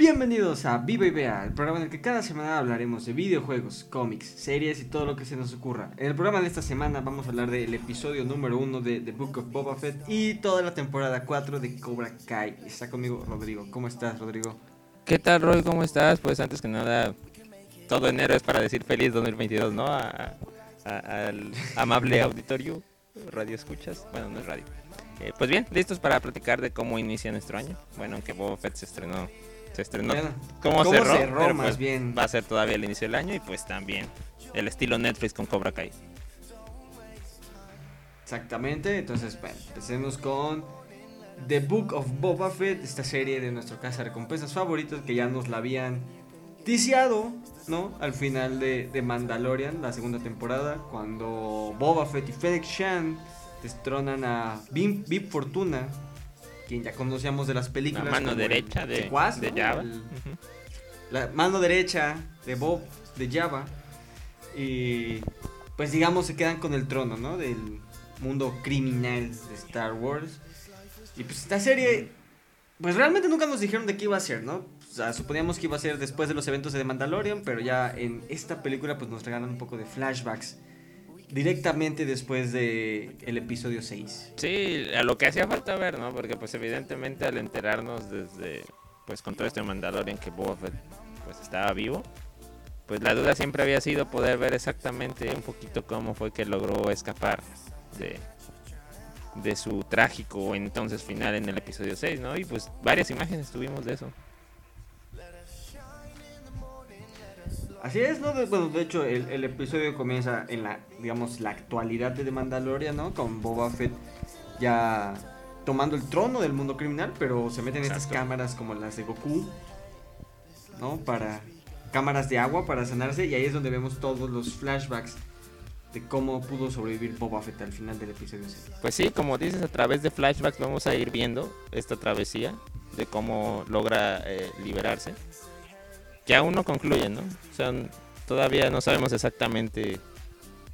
Bienvenidos a Viva y Vea, el programa en el que cada semana hablaremos de videojuegos, cómics, series y todo lo que se nos ocurra. En el programa de esta semana vamos a hablar del episodio número 1 de The Book of Boba Fett y toda la temporada 4 de Cobra Kai. Está conmigo Rodrigo. ¿Cómo estás, Rodrigo? ¿Qué tal, Roy? ¿Cómo estás? Pues antes que nada, todo enero es para decir feliz 2022, ¿no? A- a- al amable auditorio, radio escuchas. Bueno, no es radio. Eh, pues bien, listos para platicar de cómo inicia nuestro año. Bueno, aunque Boba Fett se estrenó. Se estrenó. Bueno, ¿Cómo, ¿cómo cerró? cerró, Pero, más pues, bien? Va a ser todavía el inicio del año y pues también el estilo Netflix con Cobra Kai. Exactamente, entonces, bueno, empecemos con The Book of Boba Fett, esta serie de nuestro casa de recompensas favoritos que ya nos la habían ticiado, ¿no? Al final de, de Mandalorian, la segunda temporada, cuando Boba Fett y Fennec Shan destronan a Bib Fortuna, quien ya conocíamos de las películas. La mano derecha de, secuaz, de ¿no? Java. El- la mano derecha de Bob de Java y pues digamos se quedan con el trono, ¿no? Del mundo criminal de Star Wars. Y pues esta serie pues realmente nunca nos dijeron de qué iba a ser, ¿no? O sea, suponíamos que iba a ser después de los eventos de The Mandalorian, pero ya en esta película pues nos regalan un poco de flashbacks directamente después de el episodio 6. Sí, a lo que hacía falta ver, ¿no? Porque pues evidentemente al enterarnos desde, pues con todo este Mandalorian que Boba Fett pues estaba vivo, pues la duda siempre había sido poder ver exactamente un poquito cómo fue que logró escapar de, de su trágico entonces final en el episodio 6, ¿no? Y pues varias imágenes tuvimos de eso. Así es, ¿no? De- bueno, de hecho, el, el episodio comienza en la, digamos, la actualidad de The Mandalorian, ¿no? Con Boba Fett ya tomando el trono del mundo criminal, pero se meten estas cámaras como las de Goku, ¿no? Para cámaras de agua para sanarse y ahí es donde vemos todos los flashbacks de cómo pudo sobrevivir Boba Fett al final del episodio 6. Pues sí, como dices, a través de flashbacks vamos a ir viendo esta travesía de cómo logra eh, liberarse. Que aún no concluye, ¿no? O sea, todavía no sabemos exactamente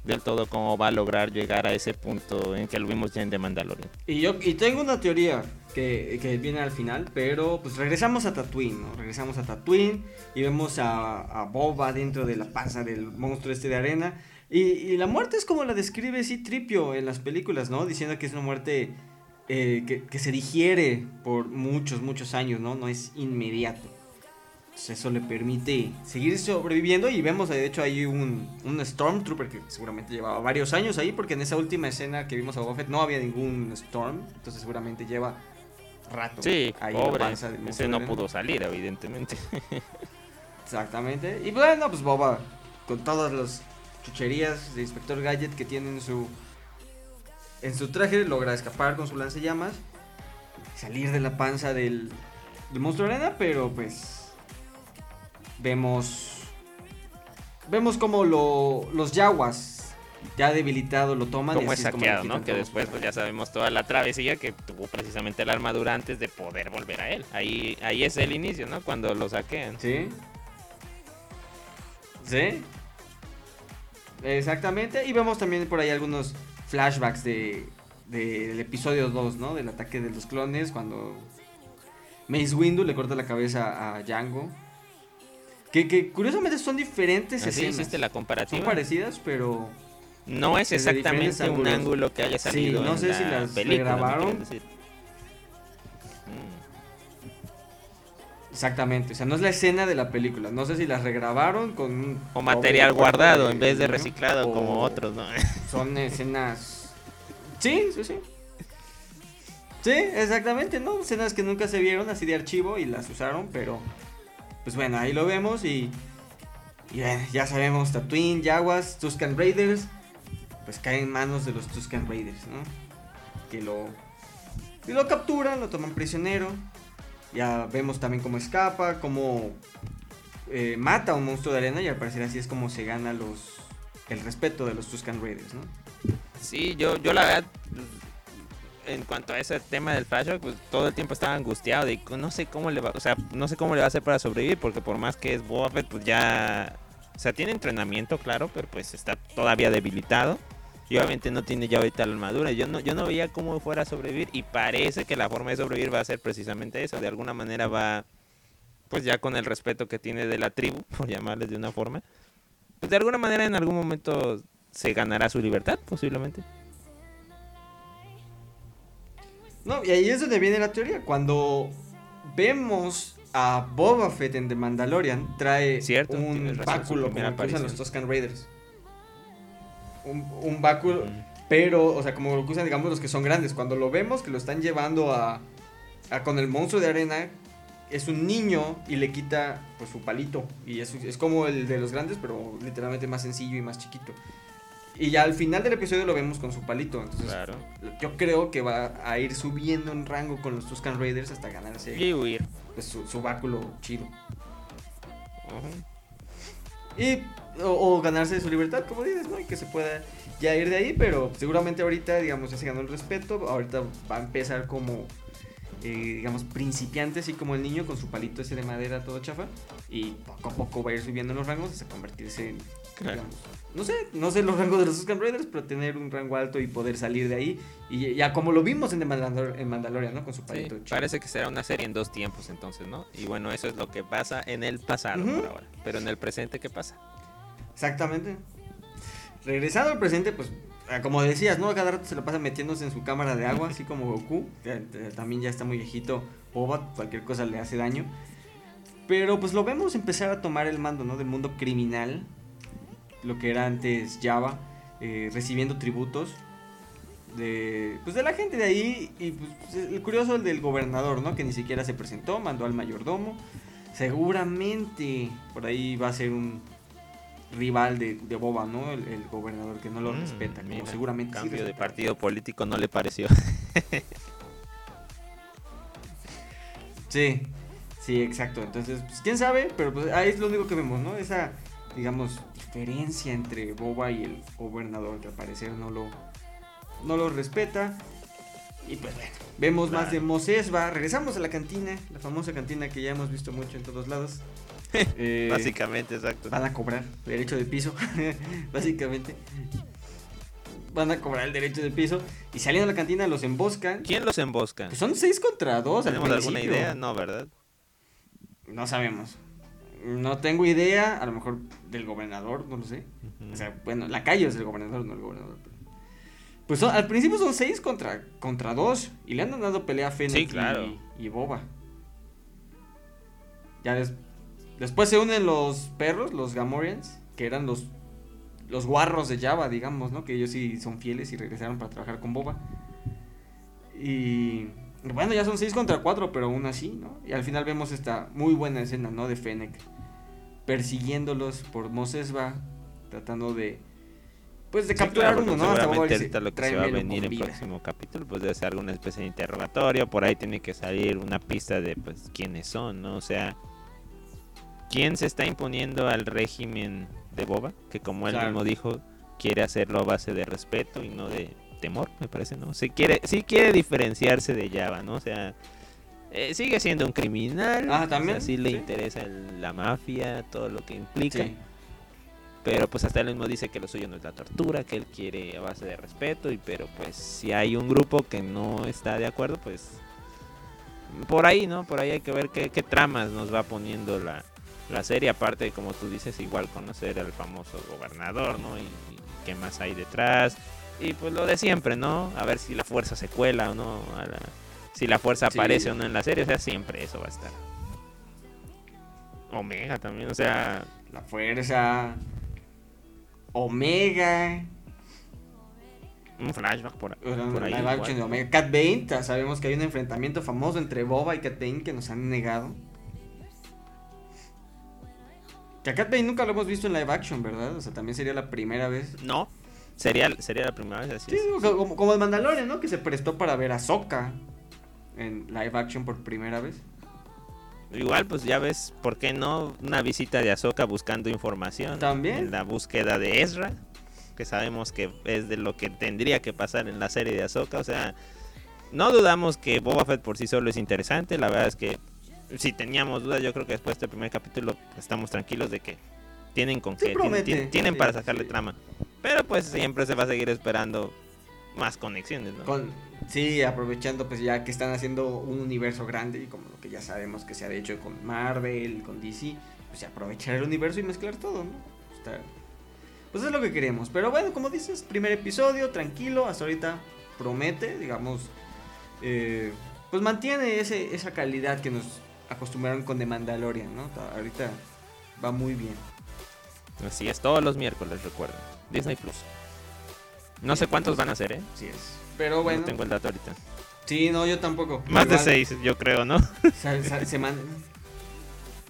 del todo cómo va a lograr llegar a ese punto en que lo vimos ya en The Mandalorian. Y yo y tengo una teoría que, que viene al final, pero pues regresamos a Tatooine, ¿no? Regresamos a Tatooine y vemos a, Boba dentro de la panza del monstruo este de arena. Y, y la muerte es como la describe Tripio en las películas, ¿no? Diciendo que es una muerte eh, que, que se digiere por muchos, muchos años, ¿no? No es inmediato. Entonces eso le permite seguir sobreviviendo y vemos de hecho ahí un, un Stormtrooper que seguramente llevaba varios años ahí porque en esa última escena que vimos a Boba Fett no había ningún Storm, entonces seguramente lleva rato Sí, ahí en la pobre. Ese no pudo salir, evidentemente. Exactamente. Y bueno, pues Boba con todas las chucherías de Inspector Gadget que tiene en su en su traje logra escapar con su lanzallamas, salir de la panza del, del monstruo arena, pero pues vemos vemos como lo, los yaguas ya debilitado lo toman y como así es como saqueado, ¿no? Que después pues ya sabemos toda la travesía que tuvo precisamente la armadura antes de poder volver a él. Ahí, ahí es el inicio, ¿no? Cuando lo saquean. ¿Sí? ¿Sí? Exactamente. Y vemos también por ahí algunos flashbacks de del episodio 2, ¿no? Del ataque de los clones cuando Mace Windu le corta la cabeza a Django. Que, que curiosamente son diferentes Así escenas. hiciste la Son comparativa. parecidas, pero No es exactamente un ángulo que haya Sí, salido. no en sé si la las película, decir. Mm. exactamente. O sea, no es la escena de la película. No sé si las regrabaron con O material guardado de en vez de reciclado como otros, ¿no? Son escenas. Sí, sí, sí. Sí, exactamente, ¿no? Escenas que nunca se vieron así de archivo y las usaron, pero. Pues bueno, ahí lo vemos y. Y ya sabemos: Tatooine, Yaguas, Tuscan Raiders. Pues caen en manos de los Tuscan Raiders, ¿no? Que lo. Y lo capturan, lo toman prisionero. Ya vemos también cómo escapa, cómo. eh, mata a un monstruo de arena y al parecer así es como se gana los. El respeto de los Tuscan Raiders, ¿no? Sí, yo, yo la verdad, en cuanto a ese tema del flashback, pues todo el tiempo estaba angustiado de no sé cómo le va, o sea, no sé cómo le va a hacer para sobrevivir, porque por más que es Boba Fett, pues ya, o sea, tiene entrenamiento, claro, pero pues está todavía debilitado. Y obviamente no tiene ya ahorita la armadura. Yo no, yo no veía cómo fuera a sobrevivir. Y parece que la forma de sobrevivir va a ser precisamente eso. De alguna manera va pues ya con el respeto que tiene de la tribu, por llamarles de una forma, pues de alguna manera en algún momento se ganará su libertad, posiblemente. No, y ahí es donde viene la teoría. Cuando vemos a Boba Fett en The Mandalorian, trae Cierto, un báculo como que usan los Tuscan Raiders. Un, un báculo, pero, o sea, como lo que usan, digamos, los que son grandes. Cuando lo vemos que lo están llevando a, a con el monstruo de arena, es un niño y le quita pues su palito. Y es, es como el de los grandes, pero literalmente más sencillo y más chiquito. Y ya al final del episodio lo vemos con su palito. Entonces, Claro. yo creo que va a ir subiendo en rango con los Tuscan Raiders hasta ganarse Y huir. pues, su, su báculo chido. Y, o, o ganarse su libertad, como dices, ¿no? Y que se pueda ya ir de ahí, pero seguramente ahorita, digamos, ya se ganó el respeto. Ahorita va a empezar como, eh, digamos, principiante, así como el niño con su palito ese de madera todo chafa. Y poco a poco va a ir subiendo en los rangos hasta convertirse en, Claro. digamos, no sé, no sé los rangos de los Tuscan Raiders, pero tener un rango alto y poder salir de ahí. Y ya como lo vimos en, The Mandalor- en Mandalorian, ¿no? Con su palito parece que será una serie en dos tiempos entonces, ¿no? Y bueno, eso es lo que pasa en el pasado por ahora. Pero en el presente, ¿qué pasa? Exactamente. Regresando al presente, pues, ah, como decías, ¿no? Cada rato se lo pasa metiéndose en su cámara de agua, así como Goku. que, eh, También ya está muy viejito. Boba, cualquier cosa le hace daño. Pero pues lo vemos empezar a tomar el mando, ¿no? Del mundo criminal. Lo que era antes Java. eh, recibiendo tributos. De, pues de la gente de ahí. Y pues el curioso el del gobernador, ¿no? Que ni siquiera se presentó, mandó al mayordomo. Seguramente por ahí va a ser un rival de, de Boba, ¿no? El, el gobernador que no lo Mm, respeta, como mira, seguramente sí Cambio de partido político no le pareció. Sí, sí, exacto. Entonces, pues, quién sabe, pero pues ahí es lo único que vemos, ¿no? Esa, digamos, diferencia entre Boba y el gobernador, que al parecer no lo, no lo respeta. Y pues bueno, vemos más de Mos Espa. Regresamos a la cantina, la famosa cantina que ya hemos visto mucho en todos lados. Eh, Básicamente, exacto. Van a cobrar derecho de piso, básicamente. Van a cobrar el derecho de piso. Y saliendo a la cantina los emboscan. ¿Quién los embosca? Pues son 6 contra 2 al ¿Tenemos alguna idea? No, ¿verdad? No sabemos. No tengo idea, a lo mejor del gobernador, no lo sé. O sea, bueno, la calle es el gobernador, no el gobernador. pero- Pues son- al principio son 6 contra, contra 2 y le han dado pelea a Fennec Sí, claro. y, y Boba. Ya des- después se unen los perros, los Gamorreans, que eran los, los guarros de Java, digamos, ¿no? Que ellos sí son fieles y regresaron para trabajar con Boba. Y bueno, ya son 6 contra 4, pero aún así, ¿no? Y al final vemos esta muy buena escena, ¿no? De Fennec persiguiéndolos por Mos Espa, tratando de pues de Sí, capturar claro, uno, ¿no? Seguramente ahorita lo que se va a "Tráemelo venir en vida". próximo capítulo, pues debe ser alguna especie de interrogatorio, por ahí tiene que salir una pista de pues quiénes son, ¿no? O sea, ¿quién se está imponiendo al régimen de Boba? Que como él Claro. mismo dijo, quiere hacerlo a base de respeto y no de temor, me parece, ¿no? Sí quiere, sí quiere diferenciarse de Java, ¿no? O sea, eh, sigue siendo un criminal, Ah, o sea, también, sí le sí. interesa el- la mafia, todo lo que implica. Sí. Pero pues hasta él mismo dice que lo suyo no es la tortura, que él quiere a base de respeto, y pero pues si hay un grupo que no está de acuerdo, pues por ahí, ¿no? Por ahí hay que ver qué, qué tramas nos va poniendo la, la serie, aparte como tú dices, igual conocer al famoso gobernador, ¿no? Y, y qué más hay detrás, y pues lo de siempre, ¿no? A ver si la fuerza se cuela o no, a la- si la fuerza Sí. aparece o no en la serie, o sea, siempre eso va a estar. Omega también, o sea, La fuerza. Omega. un flashback por, o sea, por ahí. live igual. action de Omega. Cat Bane. Sabemos que hay un enfrentamiento famoso entre Boba y Cat Bane que nos han negado. Que a Cat Bane nunca lo hemos visto en live action, ¿verdad? O sea, también sería la primera vez. No, sería, sería la primera vez así. Sí, es. como el Mandalorian, ¿no? Que se prestó para ver a Sokka en live action por primera vez. Igual, pues ya ves, ¿por qué no una visita de Ahsoka buscando información? También. En la búsqueda de Ezra, que sabemos que es de lo que tendría que pasar en la serie de Ahsoka. O sea, no dudamos que Boba Fett por sí solo es interesante. La verdad es que si teníamos dudas, yo creo que después de este primer capítulo estamos tranquilos de que tienen con Sí qué, tienen, promete, tienen- tienen sí, para sacarle sí. trama. Pero pues siempre se va a seguir esperando más conexiones, ¿no? Con, Sí, aprovechando pues ya que están haciendo un universo grande y como lo que ya sabemos que se ha hecho con Marvel, con DC, pues aprovechar el universo y mezclar todo, ¿no? Pues es lo que queremos. Pero bueno, como dices, primer episodio, tranquilo, hasta ahorita promete, digamos, eh, pues mantiene ese, esa calidad que nos acostumbraron con The Mandalorian, ¿no? Ta- Ahorita va muy bien. Así es, todos los miércoles, recuerden. Disney Plus. No sé cuántos van a ser, ¿eh? Así es. Pero bueno, No tengo el dato ahorita. sí, no, yo tampoco. Más de seis, yo creo, ¿no? sa- sa- seman-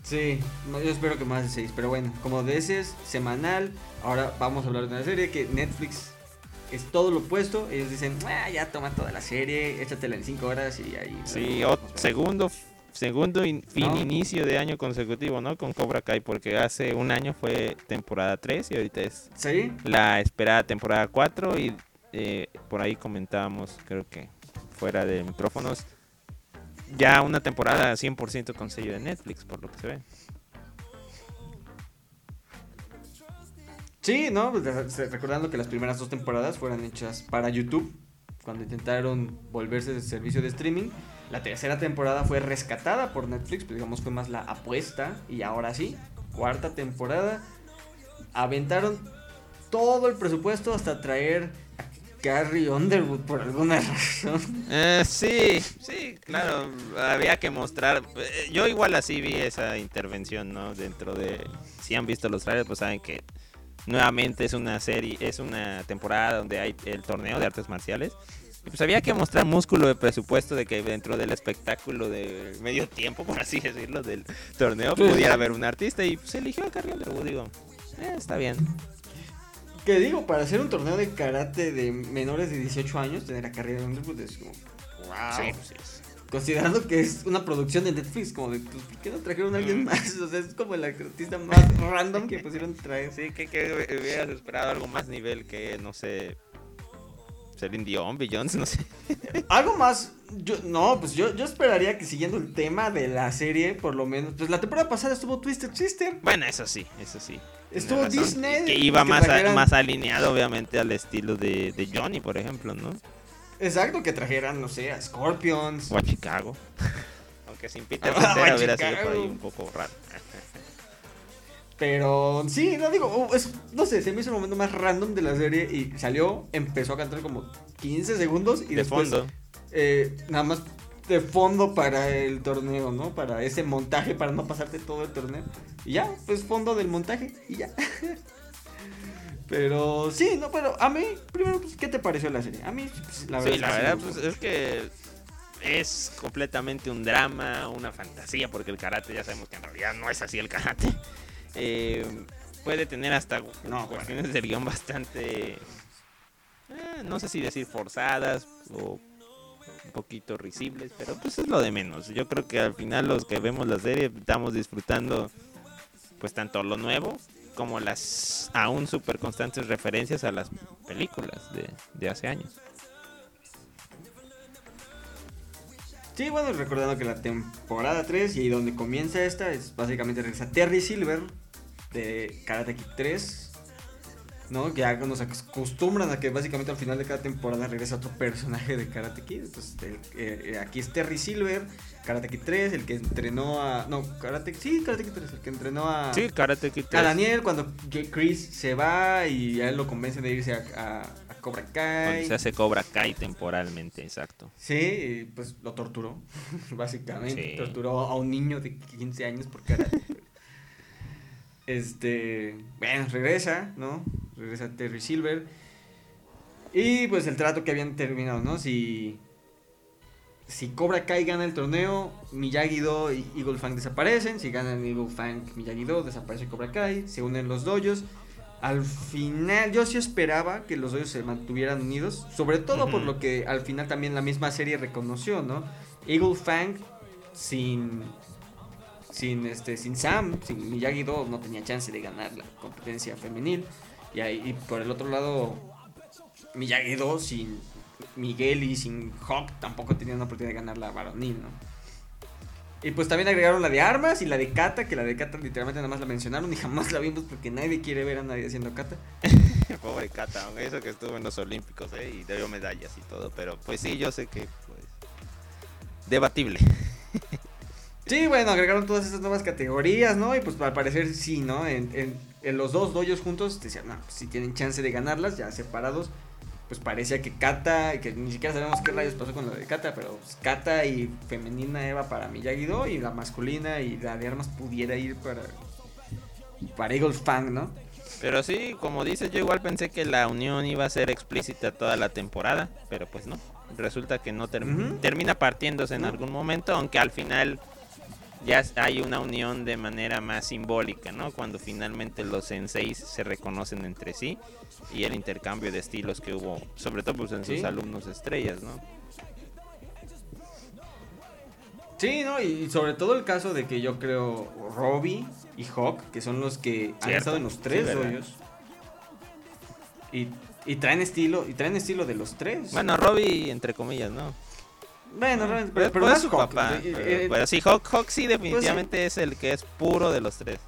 Sí, no, yo espero que más de seis, pero bueno, como de ese es semanal, ahora vamos a hablar de una serie que Netflix es todo lo opuesto, ellos dicen, ah, ya toma toda la serie, échatela en cinco horas y ahí... Sí, o- nos vemos". segundo, segundo in- fin No. inicio de año consecutivo, ¿no? Con Cobra Kai, porque hace un año fue temporada 3 y ahorita es ¿Sí? la esperada temporada 4 y eh, por ahí comentábamos, creo que fuera de micrófonos, ya una temporada 100% con sello de Netflix, por lo que se ve. Sí, ¿no? Pues, recordando que las primeras dos temporadas fueron hechas para YouTube, cuando intentaron volverse de servicio de streaming. La tercera temporada fue rescatada por Netflix, pues digamos fue más la apuesta. Y ahora sí, cuarta temporada, aventaron todo el presupuesto hasta traer a Carrie Underwood por alguna razón. Eh, sí, sí, claro, había que mostrar. eh, Yo igual así vi esa intervención, ¿no? Dentro de, si han visto los trailers, pues saben que nuevamente es una serie, es una temporada donde hay el torneo de artes marciales. Pues había que mostrar músculo de presupuesto de que dentro del espectáculo de medio tiempo, por así decirlo, del torneo Pues- pudiera haber un artista y se eligió a Carrie Underwood, digo, eh, está bien. Que digo, para hacer un torneo de karate de menores de 18 años, tener a Carrie Underwood es como... ¡Wow! Sí, pues, es- Considerando que es una producción de Netflix, como de, pues, ¿por qué no trajeron a alguien más? O sea, es como el artista más random que pusieron traer. Sí, que, que hubieras esperado algo más nivel que, no sé, Celine Dion, Beyoncé, no sé. Algo más, yo, no, pues yo, yo esperaría que siguiendo el tema de la serie, por lo menos, pues la temporada pasada estuvo Twisted Sister, Bueno, eso sí, eso sí. estuvo razón. Disney. Que iba que más, a- más alineado, obviamente, al estilo de, de Johnny, por ejemplo, ¿no? Exacto, que trajeran, no sé, a Scorpions. O a Chicago. Aunque sin Peter Ah, Cetera hubiera sido por ahí un poco raro. Pero sí, no digo, oh, es, no sé, se me hizo el momento más random de la serie y salió, empezó a cantar como 15 segundos y de después fondo. eh, nada más de fondo para el torneo, ¿no? Para ese montaje, para no pasarte todo el torneo. Y ya, pues fondo del montaje y ya. Pero sí, no, pero a mí, primero, pues, ¿qué te pareció la serie? A mí, pues, la verdad. sí, la verdad, pues es que es completamente un drama, una fantasía, porque el karate ya sabemos que en realidad no es así el karate. Eh, puede tener hasta No, cuestiones de guion bastante, eh, no sé si decir forzadas o un poquito risibles, pero pues es lo de menos. Yo creo que al final los que vemos la serie estamos disfrutando pues tanto lo nuevo como las aún súper constantes referencias a las películas de, de hace años. Sí, bueno, recordando que la temporada 3 y donde comienza esta es básicamente regresa Terry Silver de Karate Kid 3. ¿No? Que ya nos acostumbran a que básicamente al final de cada temporada regresa otro personaje de Karate Kid. Entonces, el- eh, eh, aquí es Terry Silver, Karate Kid 3, el que entrenó a. No, Karate Sí, Karate Kid 3, el que entrenó a. Sí, Karate Kid A 3. Daniel cuando Chris se va y a él lo convence de irse a, a- Cobra Cuando Kai. se hace Cobra Kai temporalmente, exacto. Sí, pues lo torturó, básicamente. Sí. Torturó a un niño de 15 años por karate. este, bueno, regresa, ¿no? Regresa Terry Silver. Y pues el trato que habían terminado, ¿no? Si, si Cobra Kai gana el torneo, Miyagi-Do y Eagle Fang desaparecen. Si ganan Eagle Fang, Miyagi-Do, desaparece Cobra Kai. Se unen los dojos. Al final, yo sí esperaba que los dojos se mantuvieran unidos. Sobre todo por lo que al final también la misma serie reconoció, ¿no? Eagle Fang sin. Sin este. Sin Sam, sin Miyagi Do no tenía chance de ganar la competencia femenil. Y ahí y por el otro lado. Miyagi Do sin Miguel y sin Hawk tampoco tenían la oportunidad de ganar la varonil, ¿no? Y pues también agregaron la de armas y la de kata, que la de kata literalmente nada más la mencionaron y jamás la vimos porque nadie quiere ver a nadie haciendo kata. Pobre Kata, eso que estuvo en los Olímpicos, ¿eh? Y dio medallas y todo, pero pues sí, yo sé que, pues, debatible. Sí, bueno, agregaron todas estas nuevas categorías, ¿no? Y pues al parecer sí, ¿no? En, en, los dos doyos juntos decían, no, pues, si tienen chance de ganarlas, ya separados, pues parecía que Kata, que ni siquiera sabemos qué rayos pasó con lo de Kata, pero pues, Kata y femenina Eva para Miyagi-Do y la masculina y la de armas pudiera ir para, para Eagle Fang, ¿no? Pero sí, como dices, yo igual pensé que la unión iba a ser explícita toda la temporada, pero pues no. Resulta que no termina partiéndose en algún momento, aunque al final ya hay una unión de manera más simbólica, ¿no? Cuando finalmente los senseis se reconocen entre sí y el intercambio de estilos que hubo, sobre todo pues en sus alumnos estrellas, ¿no? Sí, ¿no? Y sobre todo el caso de que yo creo Robbie y Hawk, que son los que han estado en los tres hoyos. Y, y, traen estilo, y traen estilo de los tres. Bueno, Robbie entre comillas, ¿no? Bueno, pero, pero, su papá. Eh, eh, pero, sí, Hawk, Hawk sí pues definitivamente es el que es puro de los tres.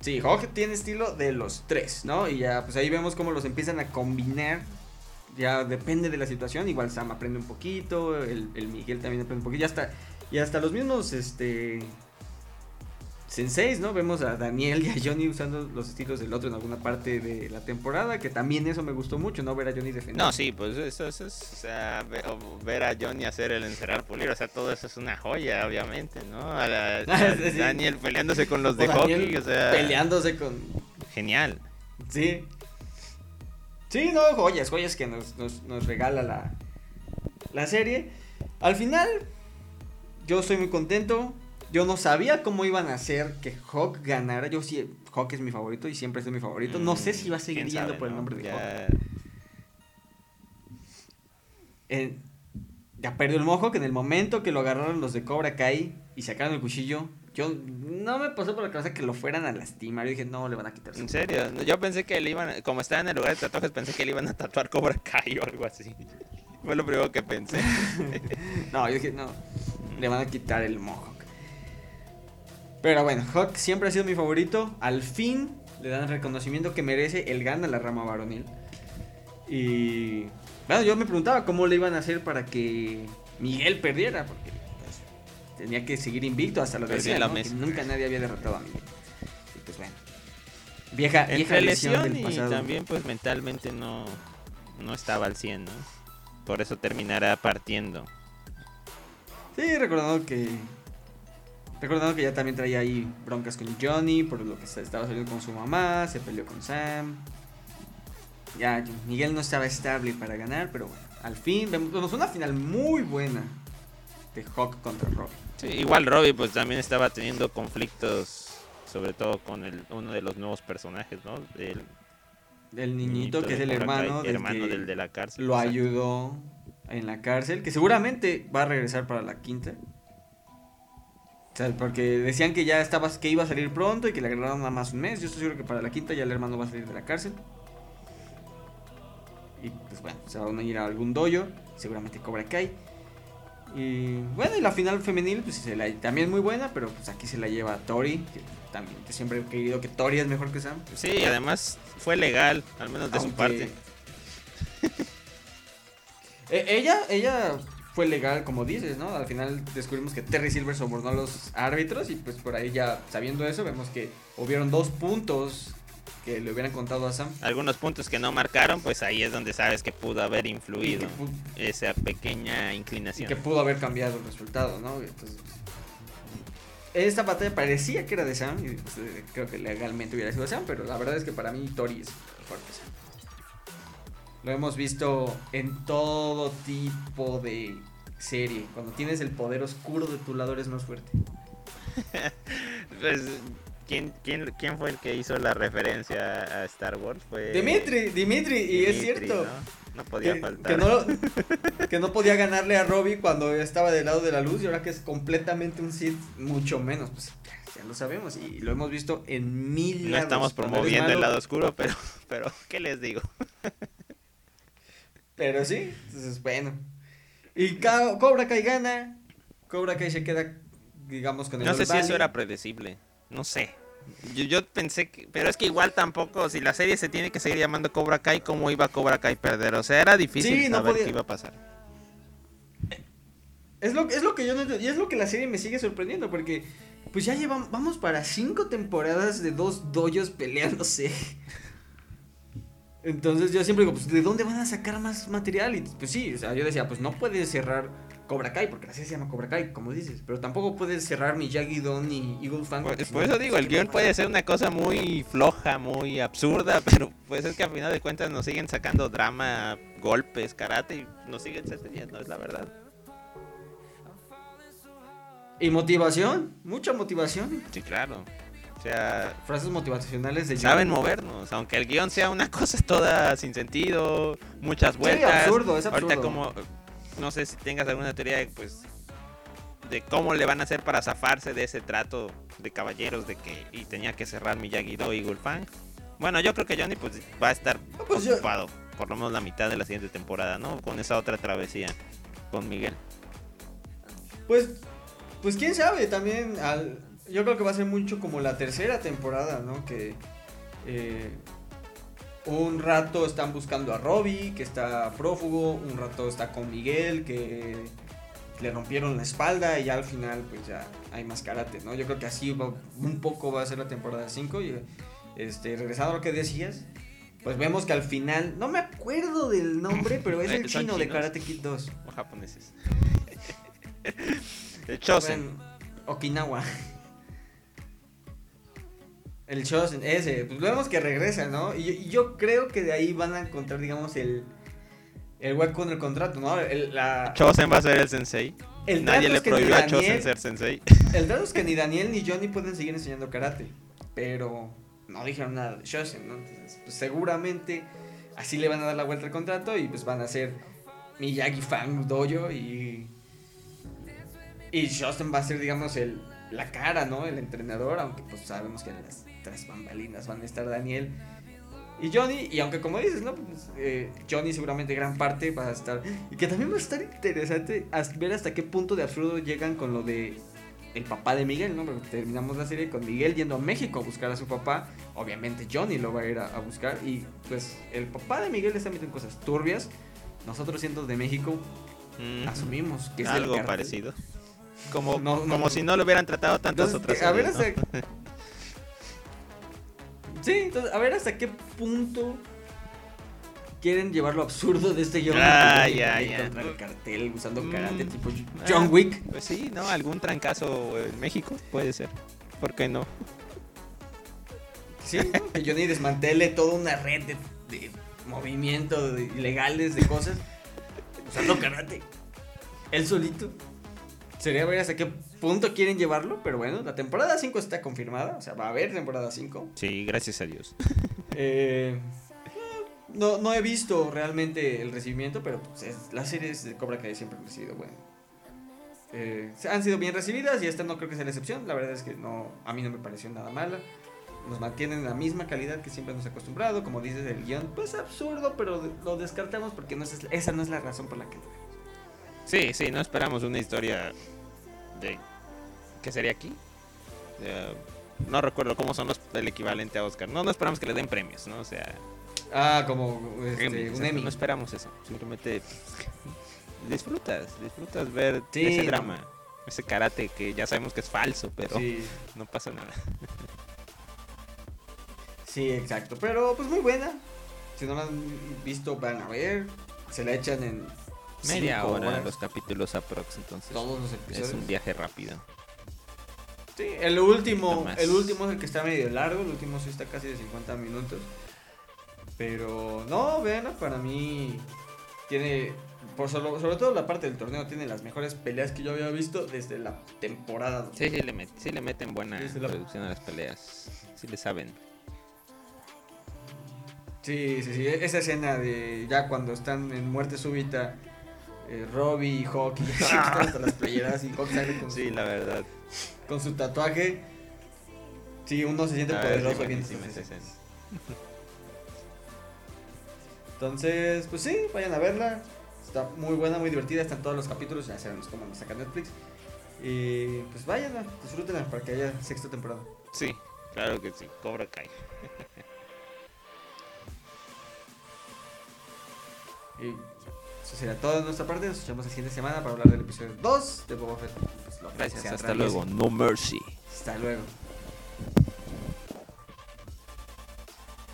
Sí, Hawk tiene estilo de los tres, ¿no? Y ya, pues ahí vemos cómo los empiezan a combinar. Ya depende de la situación. Igual Sam aprende un poquito, el, el Miguel también aprende un poquito. Ya hasta, y hasta los mismos, este, Senseis, ¿no? Vemos a Daniel y a Johnny usando los estilos del otro en alguna parte de la temporada, que también eso me gustó mucho, ¿no? Ver a Johnny defender. No, sí, pues eso, es, o sea, ver, a Johnny hacer el encerrar pulir, o sea, todo eso es una joya, obviamente, ¿no? A, Daniel peleándose con los de hockey, o sea. Peleándose con. Genial. Sí. Sí, no, joyas, joyas que nos, nos, nos regala la, la serie. Al final, yo estoy muy contento yo no sabía cómo iban a hacer que Hawk ganara. Yo sí, Hawk es mi favorito y siempre es mi favorito. no sé si va a seguir yendo por el nombre de Hawk. ya perdió el mojo que en el momento que lo agarraron los de Cobra Kai y sacaron el cuchillo, yo no me pasó por la cabeza que lo fueran a lastimar. Yo dije, no, le van a quitar. En serio, yo pensé que le iban, como estaba en el lugar de tatuajes, pensé que le iban a tatuar Cobra Kai o algo así. Fue lo primero que pensé. no, yo dije, no, le van a quitar el mojo. Pero bueno, Hawk siempre ha sido mi favorito. Al fin le dan el reconocimiento que merece. Él gana la rama varonil. Y bueno, yo me preguntaba cómo le iban a hacer para que Miguel perdiera. Porque pues, tenía que seguir invicto hasta lo decía, la Que nunca nadie había derrotado a Miguel. Y pues bueno. Vieja, vieja lesión, del pasado. y también pues mentalmente no, no estaba al 100, ¿no? Por eso terminará partiendo. Sí, recordando que Recordando que ya también traía ahí broncas con Johnny por lo que estaba saliendo con su mamá, se peleó con Sam. Ya Miguel no estaba estable para ganar, pero bueno, al fin vemos una final muy buena de Hawk contra Robbie. Sí, igual Robbie pues también estaba teniendo conflictos, sobre todo con el, uno de los nuevos personajes, ¿no? El, del niñito, que es el hermano, del, hermano del de la cárcel. Lo ayudó en la cárcel, que seguramente va a regresar para la quinta porque decían que ya estaba, que iba a salir pronto y que le agarraron nada más un mes. Yo estoy seguro que para la quinta ya el hermano va a salir de la cárcel. Y pues bueno, se van a ir a algún dojo, seguramente Cobra Kai. Y bueno, y la final femenil, pues se la, también muy buena, pero pues aquí se la lleva Tori, que también siempre he querido que Tori es mejor que Sam. Sí, además fue legal, al menos de su parte. E, ella, ella fue legal, como dices, ¿no? Al final descubrimos que Terry Silver sobornó a los árbitros y pues por ahí ya sabiendo eso vemos que hubieron dos puntos que le hubieran contado a Sam. Algunos puntos que no marcaron, pues ahí es donde sabes que pudo haber influido esa pequeña inclinación. Y que pudo haber cambiado el resultado, ¿no? Entonces, esta batalla parecía que era de Sam y pues, eh, creo que legalmente hubiera sido de Sam, pero la verdad es que para mí Tori es mejor que Sam. Lo hemos visto en todo tipo de serie. Cuando tienes el poder oscuro de tu lado eres más fuerte. pues, ¿quién, quién, quién fue el que hizo la referencia a Star Wars? Fue Dimitri, Dimitri, y es cierto. ¿no? podía faltar. Que no, podía ganarle a Robbie cuando estaba del lado de la luz y ahora que es completamente un Sith, mucho menos. Pues ya lo sabemos y lo hemos visto en mil No estamos promoviendo el lado oscuro, pero, pero ¿qué les digo? Pero sí, entonces bueno. Y Cobra Kai gana. Cobra Kai se queda, digamos, con el No sé si eso era predecible. No sé. Yo, yo pensé que, pero es que igual tampoco, si la serie se tiene que seguir llamando Cobra Kai, ¿cómo iba Cobra Kai a perder? O sea, era difícil Sí, no saber podía- qué iba a pasar. Es lo, es lo que yo no entiendo, y es lo que la serie me sigue sorprendiendo, porque pues ya llevamos, vamos para cinco temporadas de dos doyos peleándose. Entonces yo siempre digo, pues ¿de dónde van a sacar más material? Y pues sí, o sea, yo decía, pues no puedes cerrar Cobra Kai, porque serie se llama Cobra Kai, como dices, pero tampoco puedes cerrar ni Yagi-Don ni Eagle Fang. Por, por eso digo, el ¿qué guion puede ser una cosa muy floja, muy absurda, pero pues es que a final de cuentas nos siguen sacando drama, golpes, karate y nos siguen entreteniendo, es la verdad. Y motivación, mucha motivación. Sí, claro. O sea, Frases motivacionales de saben movernos, aunque el guion sea una cosa toda sin sentido, muchas Sí, vueltas. absurdo, es Ahorita absurdo. como, no sé si tengas alguna teoría de, pues, de cómo le van a hacer para zafarse de ese trato de caballeros de que y tenía que cerrar Miyagi-Do y Gulfang. Bueno, yo creo que Johnny pues va a estar pues yo- ocupado por lo menos la mitad de la siguiente temporada, ¿no? Con esa otra travesía con Miguel. Pues, pues quién sabe, también al, yo creo que va a ser mucho como la tercera temporada, ¿no? Que eh, un rato están buscando a Robbie, que está prófugo, un rato está con Miguel, que le rompieron la espalda y ya al final pues ya hay más karate, ¿no? Yo creo que así va- un poco va a ser la temporada 5 y este, regresando a lo que decías, pues vemos que al final, no me acuerdo del nombre, pero es el chino de. Karate Kid 2. O japoneses. Chosen. Okinawa. El Chosen, ese, pues vemos que regresa, ¿no? Y, yo- y yo creo que de ahí van a encontrar, digamos, el, el hueco en el contrato, ¿no? El, la, Chosen va a ser el sensei. el Nadie le prohibió a Chosen ser sensei. El trato es que ni Daniel ni Johnny pueden seguir enseñando karate, pero no dijeron nada de Chosen, ¿no? Entonces, pues seguramente así le van a dar la vuelta al contrato y pues van a hacer Miyagi Fang Dojo y y Chosen va a ser digamos el la cara, ¿no? El entrenador, aunque pues sabemos que en las tras bambalinas van a estar Daniel y Johnny, y aunque como dices, ¿no? Pues, eh, Johnny seguramente gran parte va a estar. Y que también va a estar interesante ver hasta qué punto de absurdo llegan con lo de el papá de Miguel, ¿no? Porque terminamos la serie con Miguel yendo a México a buscar a su papá. Obviamente Johnny lo va a ir a, a buscar. Y pues el papá de Miguel está metiendo en cosas turbias. Nosotros siendo de México, Mm, asumimos que es algo cartel. parecido. Como, No, como no. si no lo hubieran tratado tantas Entonces, otras a ver hasta... Sí, entonces, a ver hasta qué punto quieren llevar lo absurdo de este guion. Ah, ya, ya. contra el cartel usando Mm, karate tipo ah, John Wick. Pues sí, ¿no? Algún trancazo en México puede ser. ¿Por qué no? Sí, ¿no? que Johnny desmantele toda una red de, de movimientos ilegales de cosas usando karate. Él solito. Sería ver hasta qué punto quieren llevarlo, pero bueno, la temporada 5 está confirmada, o sea, va a haber temporada 5. Sí, gracias a Dios. Eh, no, no he visto realmente el recibimiento, pero pues, es- las series de Cobra Kai siempre han recibido bueno. Eh, han sido bien recibidas y esta no creo que sea la excepción. La verdad es que no, a mí no me pareció nada mala. Nos mantienen la misma calidad que siempre nos ha acostumbrado. Como dices, el guion, pues absurdo, pero lo descartamos porque no es, esa no es la razón por la que lo vemos. Sí, sí, no esperamos una historia de... ¿Qué sería aquí? Eh, no recuerdo cómo son los, el equivalente a Oscar. No, no esperamos que le den premios, ¿no? O sea, Ah, como este, Emmy, un Emmy. no esperamos eso. Simplemente disfrutas, disfrutas ver Sí, ese no. drama, ese karate que ya sabemos que es falso, pero Sí, no pasa nada. sí, exacto. Pero pues muy buena. Si no la han visto, van a ver. Se la echan en Media cinco hora horas. los capítulos aprox, entonces Todos los es un viaje rápido. Sí, el último, el último es el que está medio largo, el último sí está casi de 50 minutos. Pero no, vean, para mí tiene, por solo- sobre todo la parte del torneo, tiene las mejores peleas que yo había visto desde la temporada. Sí, sí le, met- sí le meten buena la- producción a las peleas. Sí le saben. Sí, sí, sí, esa escena de ya cuando están en muerte súbita, eh, Robbie y Hawk, y se quitan hasta las playeras y Hawk sale con, Sí, su, la verdad. con su tatuaje. Sí, uno se siente Ah, poderoso escenas. escena. Entonces, pues sí, vayan a verla. Está muy buena, muy divertida. Están todos los capítulos. Ya sabemos cómo nos saca Netflix. Y pues vayan, disfrútenla para que haya sexta temporada. Sí, Claro que sí, Cobra Kai. Y eso sería todo de nuestra parte. Nos escuchamos la siguiente semana para hablar del episodio 2 de Boba Fett. Pues, Gracias, hasta luego. No mercy. Hasta luego.